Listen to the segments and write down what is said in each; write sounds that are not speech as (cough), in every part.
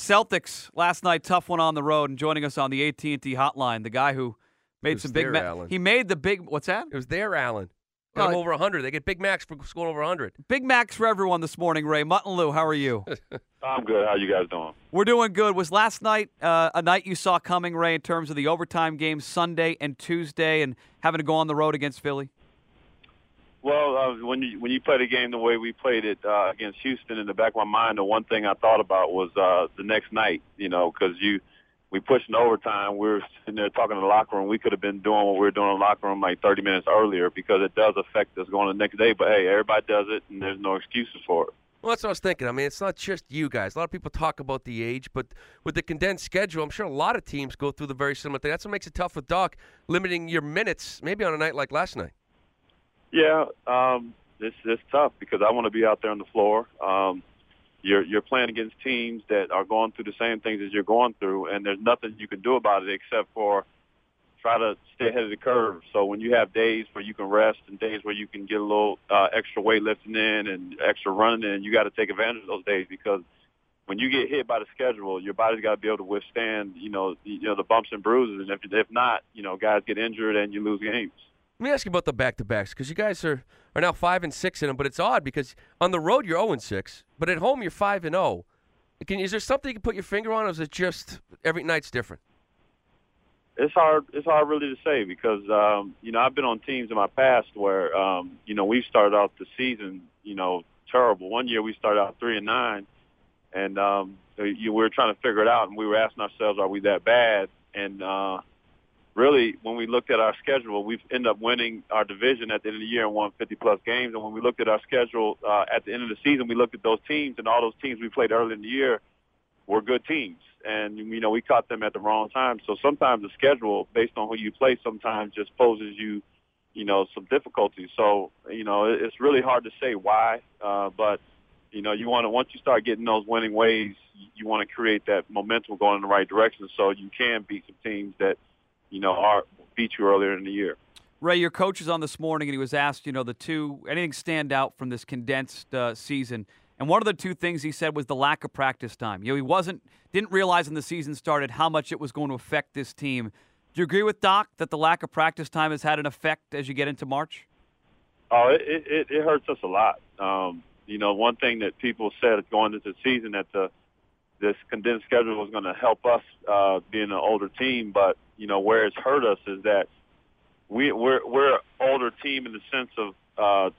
Celtics last night, tough one on the road, and joining us on the AT&T hotline, the guy who made some big. there, ma- he made the big. What's that? It was there, Allen. Got him over 100. They get Big Macs for scoring over 100. Big Macs for everyone this morning. Ray Mut and Lou, how are you? (laughs) I'm good. How are you guys doing? We're doing good. Was last night uh, a night you saw coming, Ray, in terms of the overtime games Sunday and Tuesday, and having to go on the road against Philly? Well, uh, when you when you play the game the way we played it uh, against Houston, in the back of my mind, the one thing I thought about was uh, the next night. You know, because you we pushed in overtime. We were sitting there talking in the locker room. We could have been doing what we were doing in the locker room like 30 minutes earlier because it does affect us going the next day. But hey, everybody does it, and there's no excuses for it. Well, that's what I was thinking. I mean, it's not just you guys. A lot of people talk about the age, but with the condensed schedule, I'm sure a lot of teams go through the very similar thing. That's what makes it tough with Doc, limiting your minutes, maybe on a night like last night. Yeah, um, it's it's tough because I want to be out there on the floor. Um, you're you're playing against teams that are going through the same things as you're going through, and there's nothing you can do about it except for try to stay ahead of the curve. So when you have days where you can rest and days where you can get a little uh, extra weightlifting in and extra running in, you got to take advantage of those days because when you get hit by the schedule, your body's got to be able to withstand, you know, the, you know the bumps and bruises. And if if not, you know, guys get injured and you lose games. Let me ask you about the back-to-backs because you guys are, are now five and six in them, but it's odd because on the road you're zero and six, but at home you're five and zero. Can is there something you can put your finger on, or is it just every night's different? it's hard it's hard really to say because um you know I've been on teams in my past where um you know we started out the season you know terrible one year we started out 3 and 9 and um you we were trying to figure it out and we were asking ourselves are we that bad and uh really when we looked at our schedule we've ended up winning our division at the end of the year and won 50 plus games and when we looked at our schedule uh at the end of the season we looked at those teams and all those teams we played early in the year were good teams. And, you know, we caught them at the wrong time. So sometimes the schedule, based on who you play, sometimes just poses you, you know, some difficulties. So, you know, it's really hard to say why. Uh, but, you know, you want to, once you start getting those winning ways, you want to create that momentum going in the right direction so you can beat some teams that, you know, beat you earlier in the year. Ray, your coach was on this morning, and he was asked, you know, the two anything stand out from this condensed uh, season. And one of the two things he said was the lack of practice time. You know, he wasn't didn't realize when the season started how much it was going to affect this team. Do you agree with Doc that the lack of practice time has had an effect as you get into March? Oh, it, it, it it hurts us a lot. Um, you know, one thing that people said going into the season that the this condensed schedule was going to help us uh, being an older team, but you know where it's hurt us is that we we're we're an older team in the sense of uh,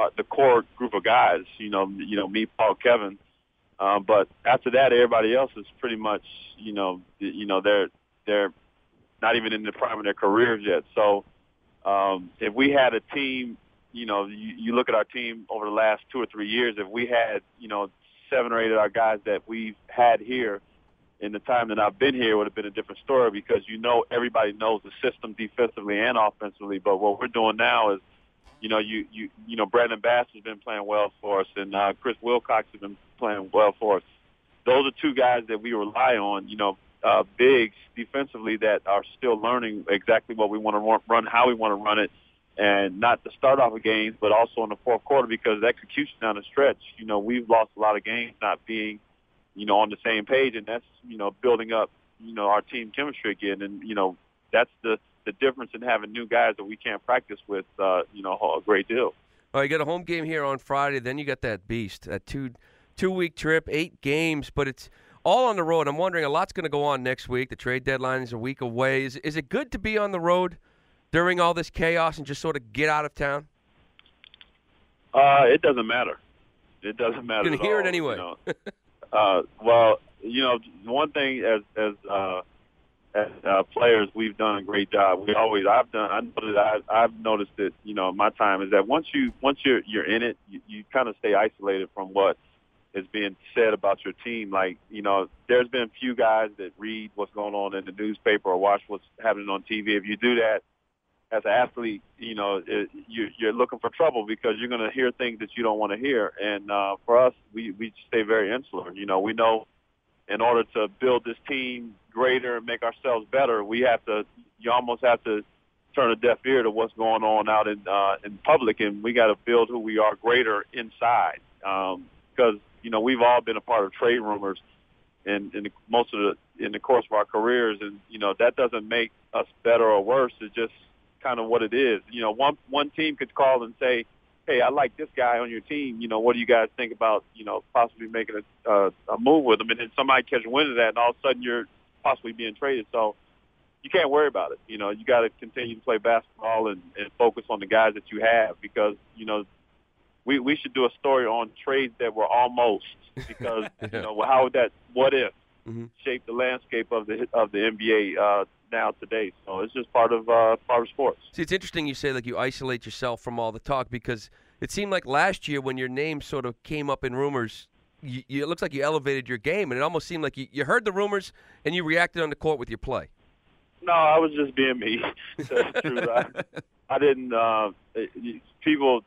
uh, the core group of guys. You know, you know me, Paul, Kevin. Um, but after that, everybody else is pretty much you know you know they're they're not even in the prime of their careers yet. So um, if we had a team, you know, you, you look at our team over the last two or three years, if we had, you know, seven or eight of our guys that we've had here in the time that I've been here, would have been a different story because you know everybody knows the system defensively and offensively. But what we're doing now is, you know, you you you know, Brandon Bass has been playing well for us, and uh, Chris Wilcox has been playing well for us. Those are two guys that we rely on. You know, uh, bigs defensively that are still learning exactly what we want to run, how we want to run it, and not to start off of games, but also in the fourth quarter because execution down the stretch. You know, we've lost a lot of games not being, you know, on the same page, and that's you know building up, you know, our team chemistry again, and you know that's the the difference in having new guys that we can't practice with, uh, you know, a great deal. Oh, you got a home game here on Friday, then you got that beast, that two two week trip, eight games, but it's all on the road. I'm wondering a lot's going to go on next week. The trade deadline is a week away. Is is it good to be on the road during all this chaos and just sort of get out of town? Uh, it doesn't matter. It doesn't matter. You can hear it anyway. You know. (laughs) uh, well, you know, one thing as as uh, as uh, players, we've done a great job. We always, I've done, I know that I, I've noticed it. You know, my time is that once you once you're you're in it, you, you kind of stay isolated from what is being said about your team. Like, you know, there's been a few guys that read what's going on in the newspaper or watch what's happening on TV. If you do that as an athlete, you know, it, you, you're looking for trouble because you're going to hear things that you don't want to hear. And uh, for us, we, we stay very insular. You know, we know in order to build this team greater and make ourselves better, we have to, you almost have to turn a deaf ear to what's going on out in uh, in public, and we got to build who we are greater inside. Because um, you know we've all been a part of trade rumors, in, in the, most of the in the course of our careers, and you know that doesn't make us better or worse. It just kind of what it is. You know, one one team could call and say, "Hey, I like this guy on your team. You know, what do you guys think about you know possibly making a uh, a move with him?" And then somebody catch wind of that, and all of a sudden you're possibly being traded. So you can't worry about it. You know, you got to continue to play basketball and, and focus on the guys that you have because you know we we should do a story on trades that were almost because (laughs) yeah. you know how would that what if mm-hmm. shape the landscape of the of the NBA uh, now today. So it's just part of uh, part of sports. See, it's interesting you say like you isolate yourself from all the talk because it seemed like last year when your name sort of came up in rumors. You, you, it looks like you elevated your game, and it almost seemed like you, you heard the rumors and you reacted on the court with your play. No, I was just being me. (laughs) That's true. I, I didn't. Uh, people,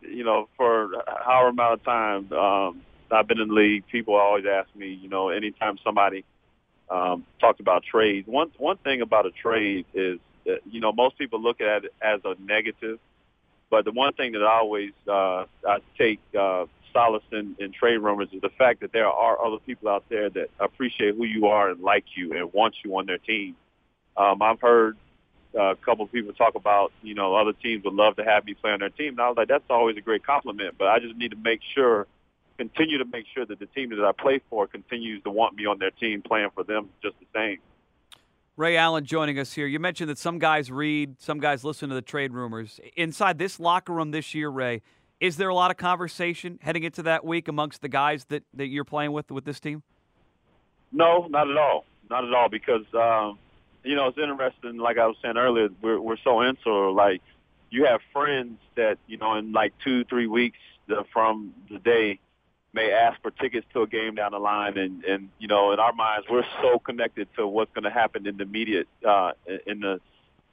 you know, for however amount of time um, I've been in the league, people always ask me, you know, anytime somebody um, talks about trades. One one thing about a trade is, that, you know, most people look at it as a negative, but the one thing that I always uh, I take uh, solace in, in trade rumors is the fact that there are other people out there that appreciate who you are and like you and want you on their team. Um, I've heard uh, a couple of people talk about, you know, other teams would love to have me play on their team. And I was like, that's always a great compliment, but I just need to make sure, continue to make sure that the team that I play for continues to want me on their team, playing for them just the same. Ray Allen joining us here. You mentioned that some guys read, some guys listen to the trade rumors. Inside this locker room this year, Ray, is there a lot of conversation heading into that week amongst the guys that, that you're playing with with this team? No, not at all. Not at all because um, you know, it's interesting. Like I was saying earlier, we're we're so insular. Like you have friends that you know in like two three weeks from the day may ask for tickets to a game down the line, and and you know in our minds we're so connected to what's going to happen in the immediate uh, in the,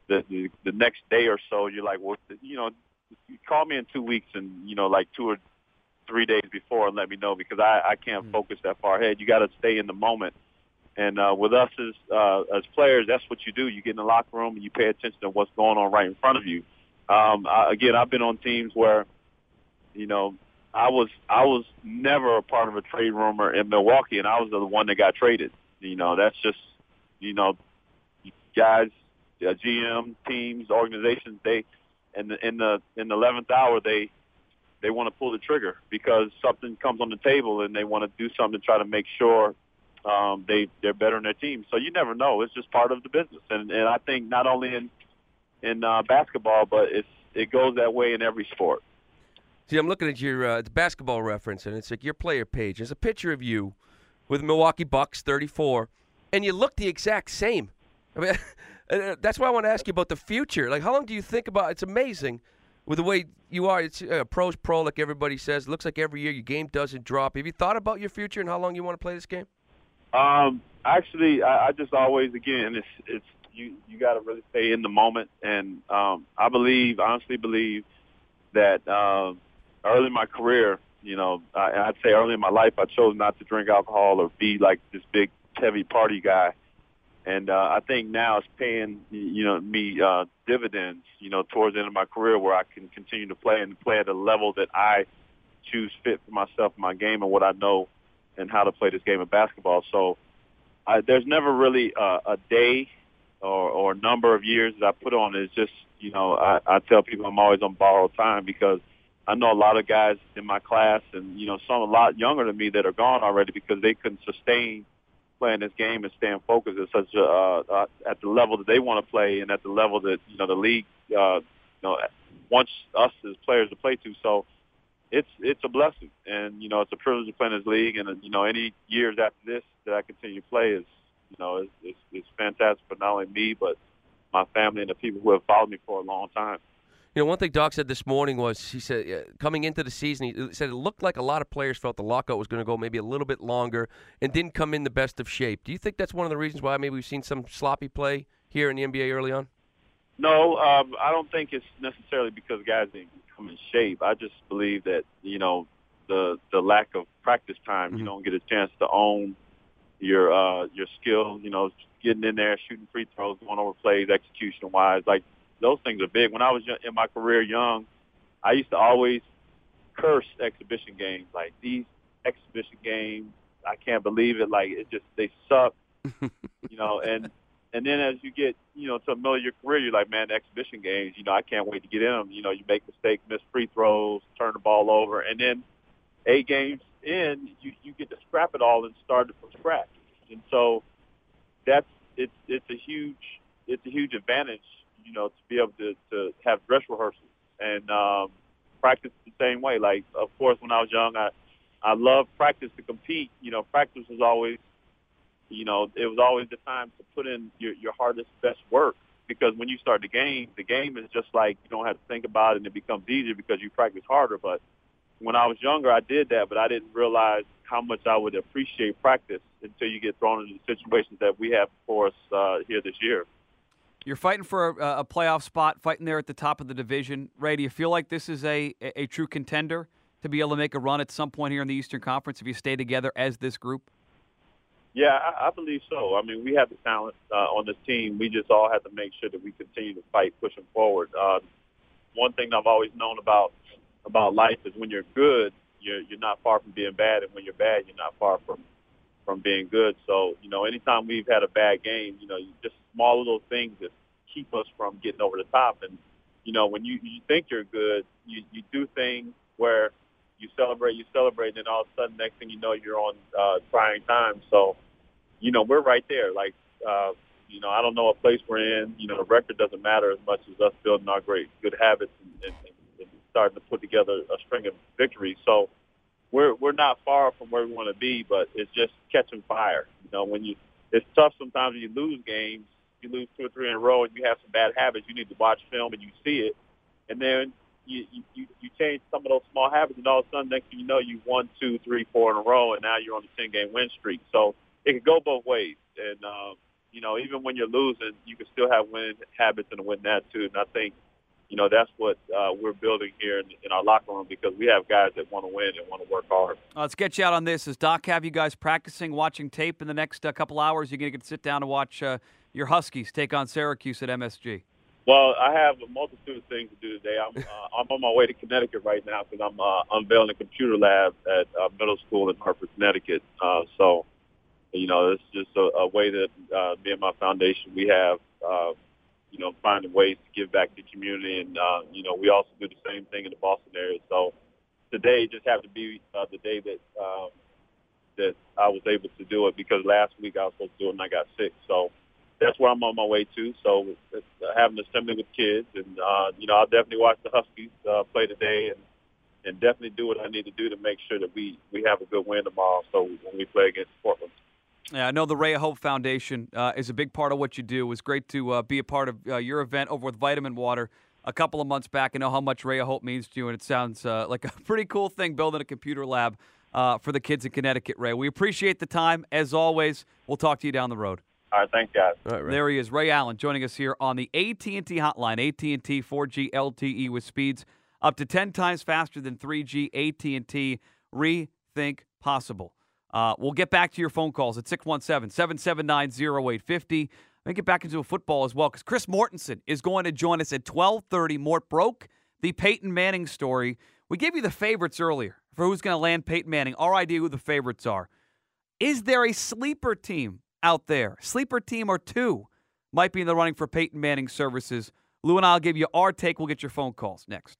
the the the next day or so. You're like, well, you know, call me in two weeks, and you know, like two or three days before, and let me know because I I can't mm-hmm. focus that far ahead. You got to stay in the moment and uh, with us as uh, as players, that's what you do. You get in the locker room and you pay attention to what's going on right in front of you. Um, I, again, I've been on teams where, you know, I was I was never a part of a trade rumor in Milwaukee, and I was the one that got traded. You know, that's just, you know, guys, uh, GM teams, organizations. They in the in the in the eleventh hour they they want to pull the trigger because something comes on the table and they want to do something to try to make sure um, they they're better in their team. So you never know. It's just part of the business, and and I think not only in in uh, basketball, but it's it goes that way in every sport. See, I'm looking at your uh, basketball reference, and it's like your player page. There's a picture of you with Milwaukee Bucks 34, and you look the exact same. I mean, (laughs) uh, that's why I want to ask you about the future. Like, how long do you think about? It's amazing with the way you are. It's uh, pros pro, like everybody says. It looks like every year your game doesn't drop. Have you thought about your future and how long you want to play this game? Um, actually, I, I just always again, it's it's you you got to really stay in the moment, and um, I believe, honestly, believe that uh, early in my career, you know, I, I'd say early in my life, I chose not to drink alcohol or be like this big heavy party guy. And uh, I think now it's paying, you know, me uh, dividends, you know, towards the end of my career where I can continue to play and play at a level that I choose fit for myself, my game, and what I know and how to play this game of basketball. So I, there's never really a, a day or, or number of years that I put on. It's just, you know, I, I tell people I'm always on borrowed time because I know a lot of guys in my class and, you know, some a lot younger than me that are gone already because they couldn't sustain playing this game and staying focused at such a, uh, uh, at the level that they want to play and at the level that, you know, the league, uh, you know, wants us as players to play to. So, it's it's a blessing, and you know it's a privilege to play in this league. And you know any years after this that I continue to play is you know it's, it's, it's fantastic for not only me but my family and the people who have followed me for a long time. You know, one thing Doc said this morning was he said uh, coming into the season, he said it looked like a lot of players felt the lockout was going to go maybe a little bit longer and didn't come in the best of shape. Do you think that's one of the reasons why maybe we've seen some sloppy play here in the NBA early on? No, um, I don't think it's necessarily because guys didn't come in shape. I just believe that you know the the lack of practice time. Mm-hmm. You don't get a chance to own your uh, your skill. You know, getting in there, shooting free throws, going over plays, execution wise. Like those things are big. When I was in my career young, I used to always curse exhibition games. Like these exhibition games, I can't believe it. Like it just they suck, (laughs) you know. And and then as you get you know to the middle of your career, you're like, man, exhibition games, you know, I can't wait to get in them. You know, you make mistakes, miss free throws, turn the ball over, and then eight games in, you you get to scrap it all and start it from scratch. And so that's it's it's a huge it's a huge advantage you know, to be able to, to have dress rehearsals and um, practice the same way. Like, of course, when I was young, I I loved practice to compete. You know, practice was always, you know, it was always the time to put in your, your hardest, best work. Because when you start the game, the game is just like you don't have to think about it, and it becomes easier because you practice harder. But when I was younger, I did that, but I didn't realize how much I would appreciate practice until you get thrown into the situations that we have for us uh, here this year. You're fighting for a, a, playoff spot, fighting there at the top of the division. Ray, do you feel like this is a, a, true contender to be able to make a run at some point here in the Eastern Conference if you stay together as this group? Yeah, I, I believe so. I mean, we have the talent uh, on this team. We just all have to make sure that we continue to fight, pushing forward. Uh, one thing I've always known about about life is when you're good, you're you're not far from being bad, and when you're bad, you're not far from from being good. So, you know, anytime we've had a bad game, you know, you just small little things that keep us from getting over the top. And, you know, when you, you think you're good, you, you do things where you celebrate, you celebrate, and then all of a sudden, next thing you know, you're on uh, trying times. So, you know, we're right there. Like, uh, you know, I don't know what place we're in. You know, the record doesn't matter as much as us building our great good habits and, and, and starting to put together a string of victories. So, we're we're not far from where we want to be, but it's just catching fire. You know, when you it's tough sometimes when you lose games, you lose two or three in a row, and you have some bad habits. You need to watch film and you see it, and then you you you change some of those small habits, and all of a sudden, next thing you know, you won two, three, four in a row, and now you're on a ten game win streak. So it could go both ways, and um, you know, even when you're losing, you can still have winning habits and a win attitude. And I think you know, that's what uh, we're building here in, in, our locker room because we have guys that want to win and want to work hard. Uh, let's get you out on this. Does Doc have you guys practicing, watching tape in the next uh, couple hours? You're going to sit down and watch uh, your Huskies take on Syracuse at MSG. Well, I have a multitude of things to do today. I'm (laughs) uh, I'm on my way to Connecticut right now because I'm uh, unveiling a computer lab at a middle school in Hartford, Connecticut. Uh, so, you know, it's just a, a way that uh, me and my foundation we have uh, you know, finding ways to give back to the community. And, uh, you know, we also do the same thing in the Boston area. So today just happened to be uh, the day that, um, that I was able to do it because last week I was supposed to do it and I got sick. So that's where I'm on my way to. So uh, having an assembly with kids and, uh, you know, I'll definitely watch the Huskies uh, play today and, and definitely do what I need to do to make sure that we, we have a good win tomorrow. So when we play against Portland. Yeah, I know the Ray of Hope Foundation uh, is a big part of what you do. It was great to uh, be a part of uh, your event over with Vitamin Water a couple of months back. I know how much Ray of Hope means to you, and it sounds uh, (laughs) like a pretty cool thing building a computer lab uh, for the kids in Connecticut, Ray. We appreciate the time. As always, we'll talk to you down the road. All right, thanks, guys. There he is, Ray Allen, joining us here on the AT&T hotline, AT&T 4G LTE with speeds up to 10 times faster than 3G AT&T. Rethink possible. Uh, we'll get back to your phone calls at 617 779 0850. Let get back into a football as well because Chris Mortensen is going to join us at 1230. Mort broke the Peyton Manning story. We gave you the favorites earlier for who's going to land Peyton Manning. Our idea who the favorites are. Is there a sleeper team out there? Sleeper team or two might be in the running for Peyton Manning services. Lou and I'll give you our take. We'll get your phone calls next.